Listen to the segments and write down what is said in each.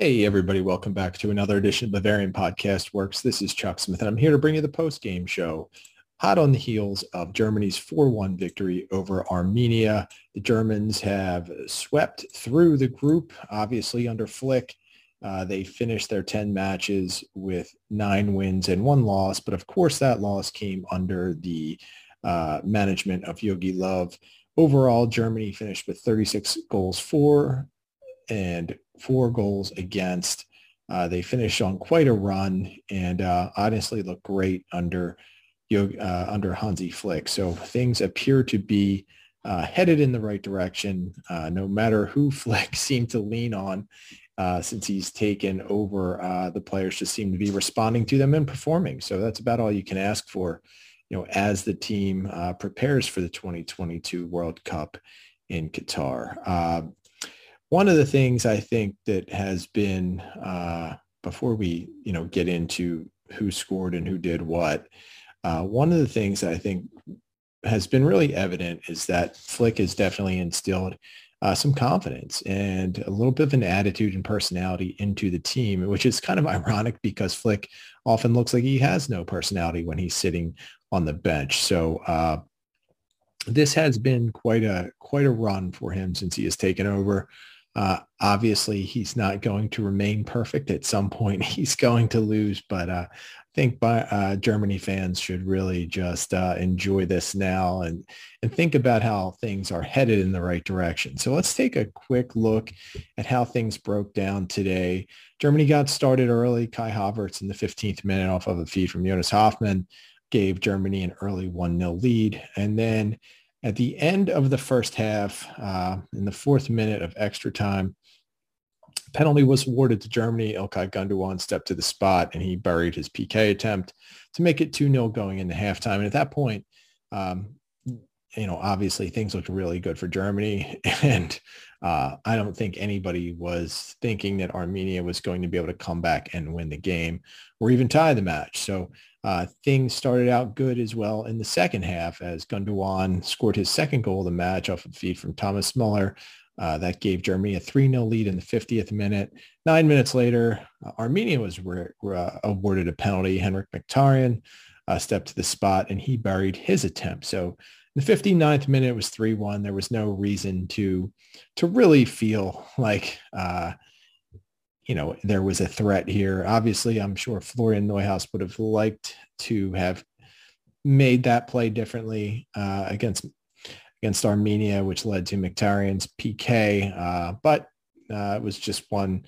Hey, everybody. Welcome back to another edition of Bavarian Podcast Works. This is Chuck Smith, and I'm here to bring you the post-game show. Hot on the heels of Germany's 4-1 victory over Armenia. The Germans have swept through the group, obviously under Flick. Uh, they finished their 10 matches with nine wins and one loss. But of course, that loss came under the uh, management of Jogi Löw. Overall, Germany finished with 36 goals for and four goals against. Uh, they finished on quite a run and uh, honestly look great under uh, under Hansi Flick. So things appear to be uh, headed in the right direction, uh, no matter who Flick seemed to lean on uh, since he's taken over. the players just seem to be responding to them and performing. So that's about all you can ask for, you know, as the team prepares for the 2022 World Cup in Qatar one of the things I think that has been uh, before we you know get into who scored and who did what, uh, one of the things I think has been really evident is that Flick has definitely instilled uh, some confidence and a little bit of an attitude and personality into the team, which is kind of ironic because Flick often looks like he has no personality when he's sitting on the bench. So uh, this has been quite a quite a run for him since he has taken over. Uh, obviously, he's not going to remain perfect. At some point, he's going to lose. But uh, I think by, uh, Germany fans should really just uh, enjoy this now and and think about how things are headed in the right direction. So let's take a quick look at how things broke down today. Germany got started early. Kai Havertz in the 15th minute off of a feed from Jonas Hofmann gave Germany an early 1-0 lead. And then at the end of the first half, uh, in the fourth minute of extra time, penalty was awarded to Germany. Ilkay Gundogan stepped to the spot and he buried his PK attempt to make it 2-0 going into halftime. And at that point, um, you know, obviously things looked really good for Germany. And uh, I don't think anybody was thinking that Armenia was going to be able to come back and win the game or even tie the match. So uh, things started out good as well in the second half as Gundogan scored his second goal of the match off a feed from Thomas Muller. Uh, that gave Germany a 3-0 lead in the 50th minute. Nine minutes later, uh, Armenia was re- uh, awarded a penalty. Henrikh Mkhitaryan uh, stepped to the spot and he buried his attempt. So the 59th minute, was 3-1. There was no reason to to really feel like uh, you know, there was a threat here. Obviously, I'm sure Florian Neuhaus would have liked to have made that play differently uh, against against Armenia, which led to Mkhitaryan's PK. Uh, but uh, it was just one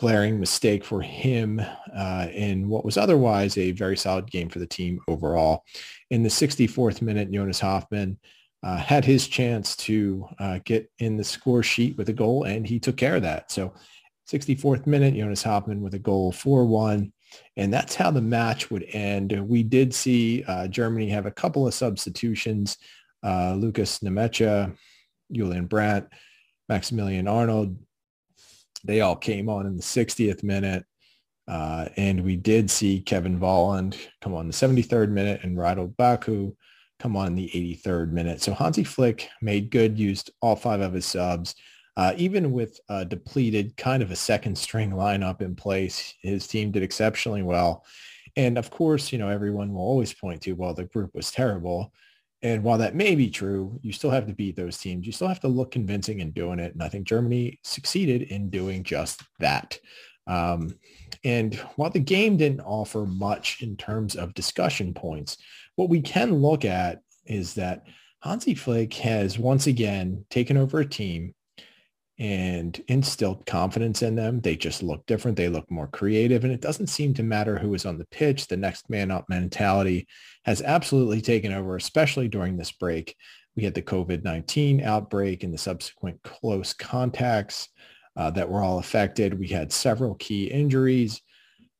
glaring mistake for him uh, in what was otherwise a very solid game for the team overall. In the 64th minute, Jonas Hofmann uh, had his chance to uh, get in the score sheet with a goal, and he took care of that. So 64th minute, Jonas Hofmann with a goal 4-1. And that's how the match would end. We did see uh, Germany have a couple of substitutions. Uh, Lukas Nmecha, Julian Brandt, Maximilian Arnold. They all came on in the 60th minute. Uh, and we did see Kevin Volland come on the 73rd minute and Ridle Baku come on the 83rd minute. So Hansi Flick made good, used all five of his subs. Uh, even with a depleted kind of a second string lineup in place, his team did exceptionally well. And of course, you know, everyone will always point to, well, the group was terrible. And while that may be true, you still have to beat those teams. You still have to look convincing in doing it. And I think Germany succeeded in doing just that. Um, and while the game didn't offer much in terms of discussion points, what we can look at is that Hansi Flick has once again taken over a team and instilled confidence in them. They just look different. They look more creative. And it doesn't seem to matter who is on the pitch. The next man up mentality has absolutely taken over, especially during this break. We had the COVID-19 outbreak and the subsequent close contacts uh, that were all affected. We had several key injuries.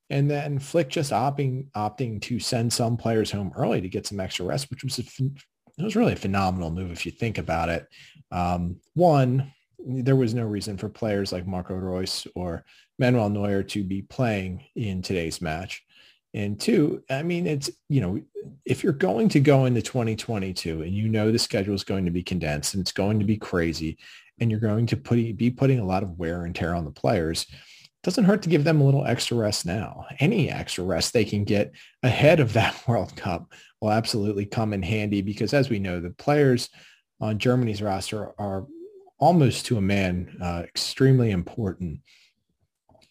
And then Flick just opting opting to send some players home early to get some extra rest, which was a, it was really a phenomenal move if you think about it. Um, one, there was no reason for players like Marco Reus or Manuel Neuer to be playing in today's match. And two, I mean, it's, you know, if you're going to go into 2022 and you know the schedule is going to be condensed and it's going to be crazy and you're going to put, be putting a lot of wear and tear on the players, doesn't hurt to give them a little extra rest now. Any extra rest they can get ahead of that World Cup will absolutely come in handy because as we know, the players on Germany's roster are almost to a man uh, extremely important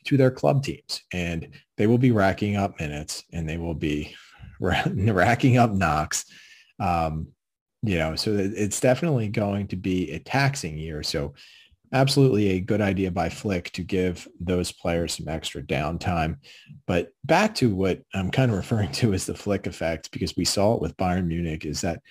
to their club teams and they will be racking up minutes and they will be racking up knocks. Um, you know, so it's definitely going to be a taxing year. So absolutely a good idea by Flick to give those players some extra downtime. But back to what I'm kind of referring to as the Flick effect, because we saw it with Bayern Munich, is that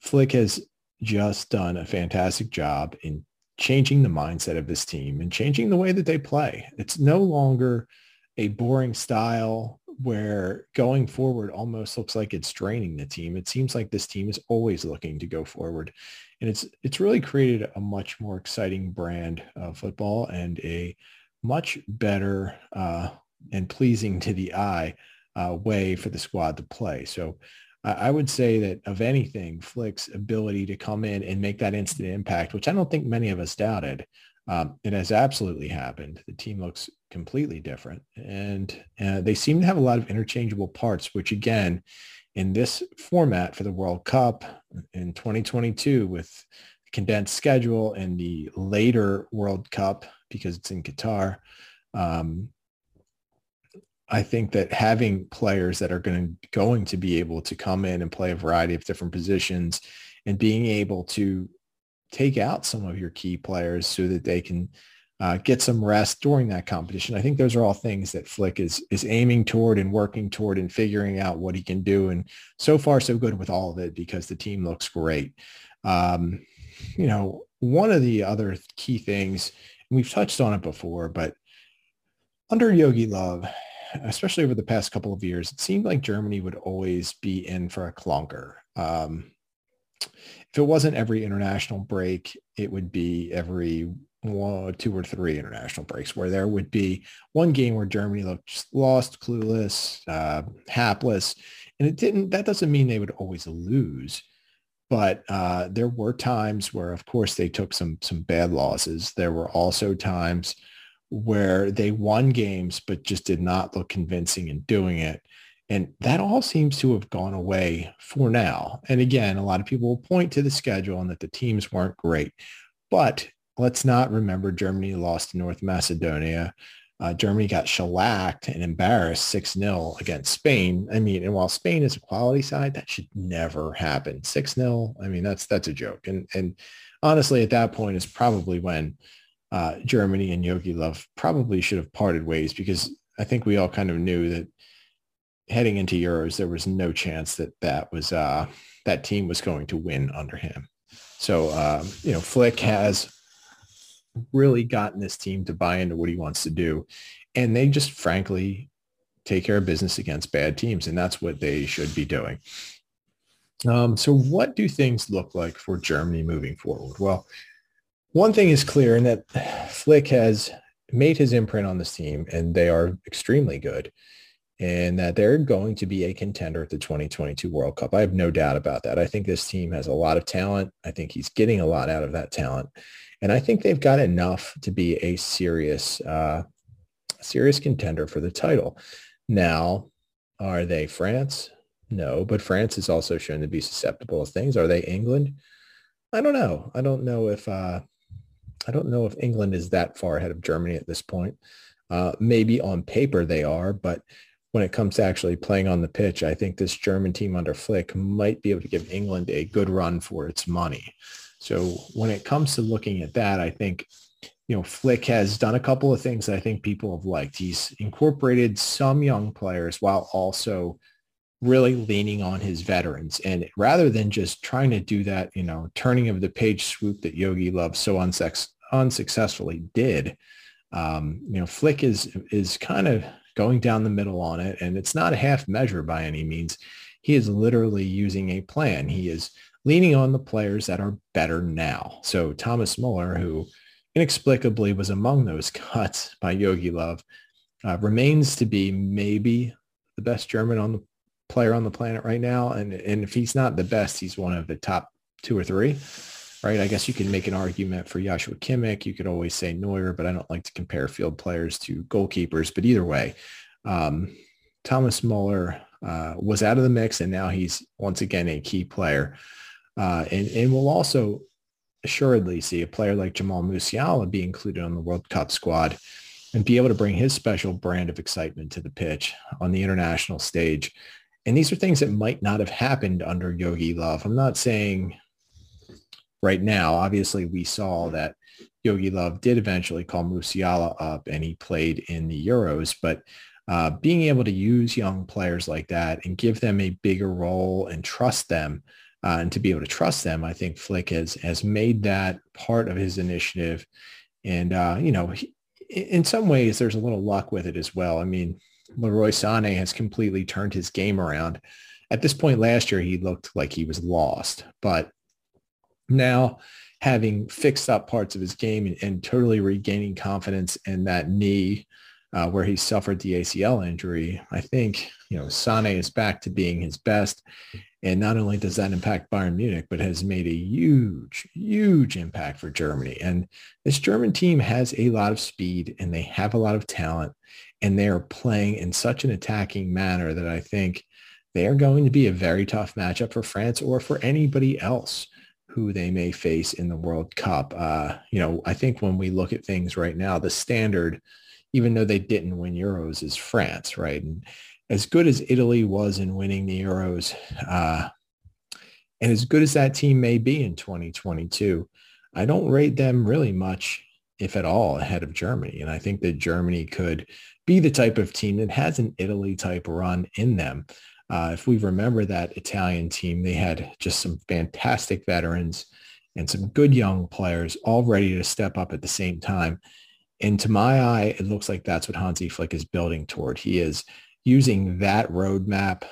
Flick has just done a fantastic job in changing the mindset of this team and changing the way that they play. It's no longer a boring style where going forward almost looks like it's draining the team. It seems like this team is always looking to go forward and it's it's really created a much more exciting brand of football and a much better uh, and pleasing to the eye uh, way for the squad to play. So I would say that of anything, Flick's ability to come in and make that instant impact, which I don't think many of us doubted, um, it has absolutely happened. The team looks completely different, and uh, they seem to have a lot of interchangeable parts, which again in this format for the World Cup in 2022 with condensed schedule and the later World Cup because it's in Qatar. Um, I think that having players that are going to, going to be able to come in and play a variety of different positions and being able to take out some of your key players so that they can uh, get some rest during that competition. I think those are all things that Flick is is aiming toward and working toward and figuring out what he can do. And so far, so good with all of it because the team looks great. Um, you know, one of the other key things, and we've touched on it before, but under Jogi Löw, especially over the past couple of years, it seemed like Germany would always be in for a clunker. Um, if it wasn't every international break, it would be every one, two or three international breaks where there would be one game where Germany looked lost, clueless, uh, hapless. And it didn't, that doesn't mean they would always lose. But uh, there were times where, of course, they took some some bad losses. There were also times where they won games, but just did not look convincing in doing it. And that all seems to have gone away for now. And again, a lot of people will point to the schedule and that the teams weren't great. But let's not remember Germany lost to North Macedonia. Uh, Germany got shellacked and embarrassed 6-0 against Spain. I mean, and while Spain is a quality side, that should never happen. 6-0, I mean, that's that's a joke. And and honestly, at that point is probably when uh, Germany and Jogi Löw probably should have parted ways because I think we all kind of knew that heading into Euros, there was no chance that that was uh, that team was going to win under him. So, um, you know, Flick has really gotten this team to buy into what he wants to do. And they just frankly take care of business against bad teams. And that's what they should be doing. Um, so what do things look like for Germany moving forward? Well, one thing is clear in that Flick has made his imprint on this team and they are extremely good and that they're going to be a contender at the 2022 World Cup. I have no doubt about that. I think this team has a lot of talent. I think he's getting a lot out of that talent. And I think they've got enough to be a serious, uh, serious contender for the title. Now, are they France? No, but France is also shown to be susceptible of things. Are they England? I don't know. I don't know if uh, I don't know if England is that far ahead of Germany at this point. Uh, maybe on paper they are, but when it comes to actually playing on the pitch, I think this German team under Flick might be able to give England a good run for its money. So when it comes to looking at that, I think, you know, Flick has done a couple of things that I think people have liked. He's incorporated some young players while also really leaning on his veterans. And rather than just trying to do that, you know, turning of the page swoop that Jogi Löw so unsex- unsuccessfully did, um, you know, Flick is is kind of going down the middle on it. And it's not a half measure by any means. He is literally using a plan. He is leaning on the players that are better now. So Thomas Muller, who inexplicably was among those cuts by Jogi Löw, uh, remains to be maybe the best German on the player on the planet right now. And, and if he's not the best, he's one of the top two or three right? I guess you can make an argument for Joshua Kimmich. You could always say Neuer, but I don't like to compare field players to goalkeepers. But either way, um, Thomas Muller uh, was out of the mix, and now he's once again a key player. Uh, and, and we'll also assuredly see a player like Jamal Musiala be included on the World Cup squad and be able to bring his special brand of excitement to the pitch on the international stage. And these are things that might not have happened under Jogi Löw. I'm not saying right now, obviously we saw that Jogi Löw did eventually call Musiala up and he played in the Euros, but uh, being able to use young players like that and give them a bigger role and trust them uh, and to be able to trust them, I think Flick has has made that part of his initiative. And uh, you know, he, in some ways, there's a little luck with it as well. I mean, Leroy Sané has completely turned his game around. At this point last year, he looked like he was lost, but now having fixed up parts of his game and, and totally regaining confidence in that knee uh, where he suffered the ACL injury, I think, you know, Sane is back to being his best. And not only does that impact Bayern Munich, but has made a huge, huge impact for Germany. And this German team has a lot of speed and they have a lot of talent and they are playing in such an attacking manner that I think they are going to be a very tough matchup for France or for anybody else who they may face in the World Cup. Uh, you know, I think when we look at things right now, the standard, even though they didn't win Euros, is France, right? And as good as Italy was in winning the Euros, uh, and as good as that team may be in 2022, I don't rate them really much, if at all, ahead of Germany. And I think that Germany could be the type of team that has an Italy type run in them. Uh, if we remember that Italian team, they had just some fantastic veterans and some good young players all ready to step up at the same time. And to my eye, it looks like that's what Hansi Flick is building toward. He is using that roadmap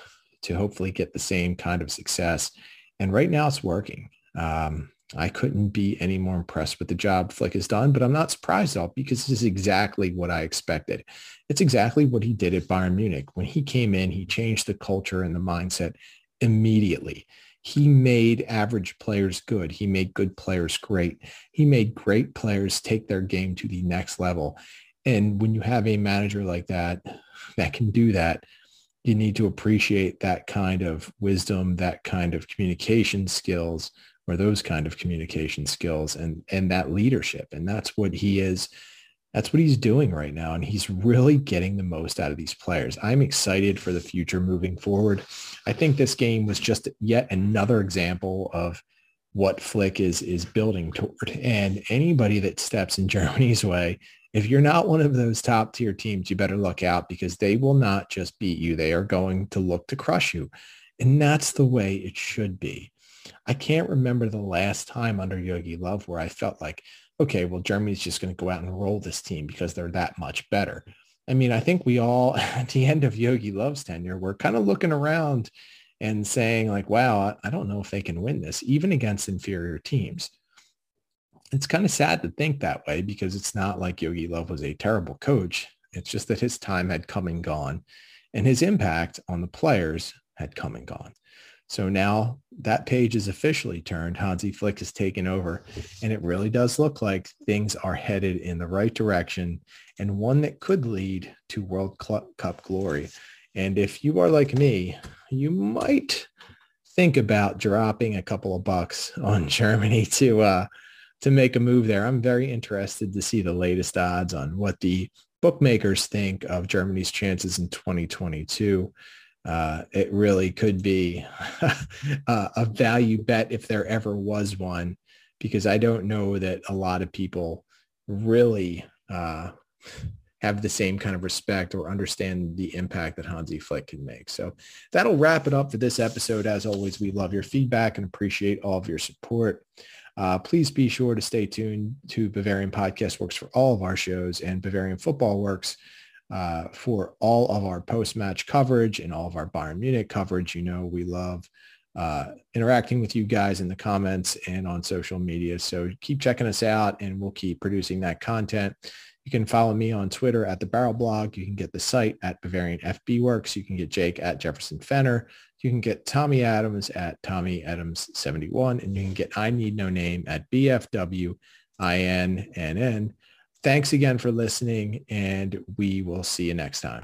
to hopefully get the same kind of success. And right now it's working. Um, I couldn't be any more impressed with the job Flick has done, but I'm not surprised at all because this is exactly what I expected. It's exactly what he did at Bayern Munich. When he came in, he changed the culture and the mindset immediately. He made average players good. He made good players great. He made great players take their game to the next level. And when you have a manager like that, that can do that, you need to appreciate that kind of wisdom, that kind of communication skills, or those kind of communication skills and and that leadership. And that's what he is. That's what he's doing right now. And he's really getting the most out of these players. I'm excited for the future moving forward. I think this game was just yet another example of what Flick is is building toward. And anybody that steps in Germany's way if you're not one of those top tier teams, you better look out because they will not just beat you. They are going to look to crush you. And that's the way it should be. I can't remember the last time under Jogi Löw where I felt like, okay, well, Germany's just going to go out and roll this team because they're that much better. I mean, I think we all, at the end of Jogi Löw's tenure, we're kind of looking around and saying like, wow, I don't know if they can win this, even against inferior teams it's kind of sad to think that way because it's not like Jogi Löw was a terrible coach. It's just that his time had come and gone and his impact on the players had come and gone. So now that page is officially turned. Hansi Flick has taken over and it really does look like things are headed in the right direction and one that could lead to World Cup glory. And if you are like me, you might think about dropping a couple of bucks on Germany to uh, to make a move there. I'm very interested to see the latest odds on what the bookmakers think of Germany's chances in 2022. Uh, it really could be a value bet if there ever was one, because I don't know that a lot of people really uh, have the same kind of respect or understand the impact that Hansi Flick can make. So that'll wrap it up for this episode. As always, we love your feedback and appreciate all of your support. Uh, please be sure to stay tuned to Bavarian Podcast Works for all of our shows and Bavarian Football Works uh, for all of our post-match coverage and all of our Bayern Munich coverage. You know, we love uh, interacting with you guys in the comments and on social media. So keep checking us out and we'll keep producing that content. You can follow me on Twitter at the Barrel Blog. You can get the site at Bavarian FB Works. You can get Jake at Jefferson Fenner. You can get Tommy Adams at Tommy Adams 71. And you can get I Need No Name at BFW INNN. Thanks again for listening, and we will see you next time.